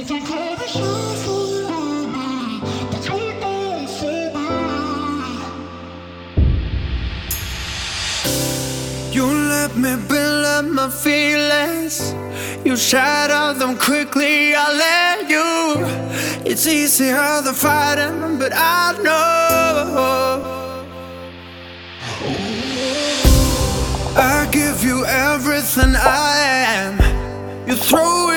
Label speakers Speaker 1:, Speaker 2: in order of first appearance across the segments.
Speaker 1: You let me build up my feelings. You shatter them quickly. I let you. It's easier the fighting, but I know. I give you everything I am. You throw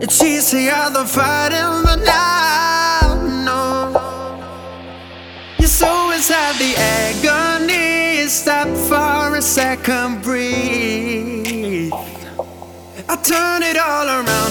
Speaker 1: it's easier than fighting, but now no. You're so inside the agony. Stop for a second, breathe. I turn it all around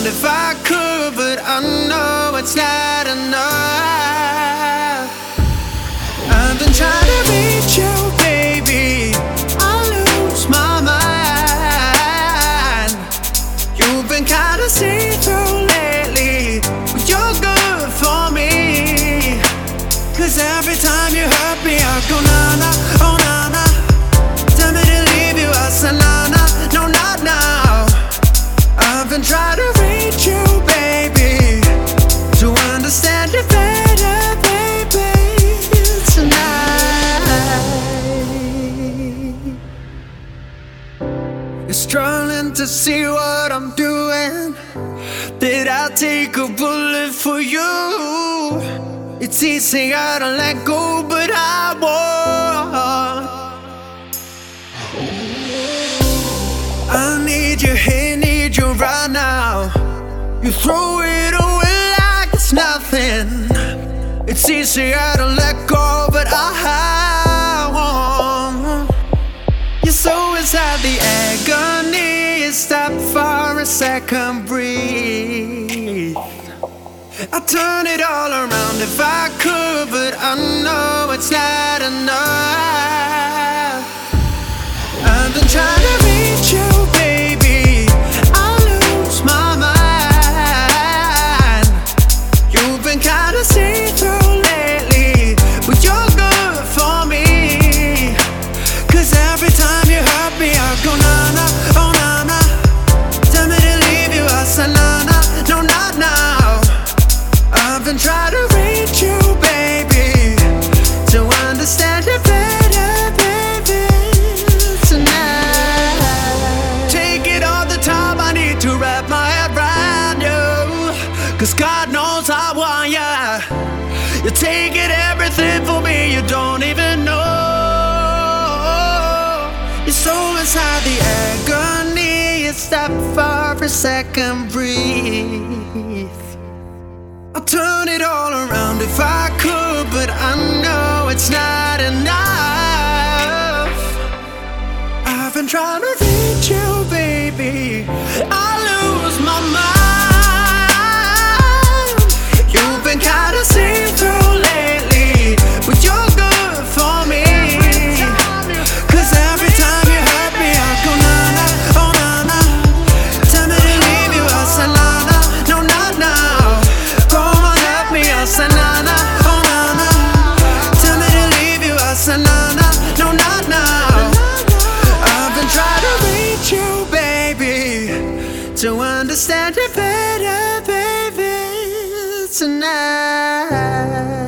Speaker 1: You're struggling to see what I'm doing. Did I take a bullet for you? It's easier to let go, but I won't. I need you here, need you right now. You throw it away like it's nothing. It's easy easier to let go, but I So inside the agony. Stop for a second, breathe. I turn it all around if I could, but I know it's not enough. Cause God knows I want ya. You're taking everything for me, you don't even know. You're so inside the agony, you stop for a second, breathe. I'll turn it all around if I could, but I know it's not enough. I've been trying to better, better, baby, tonight.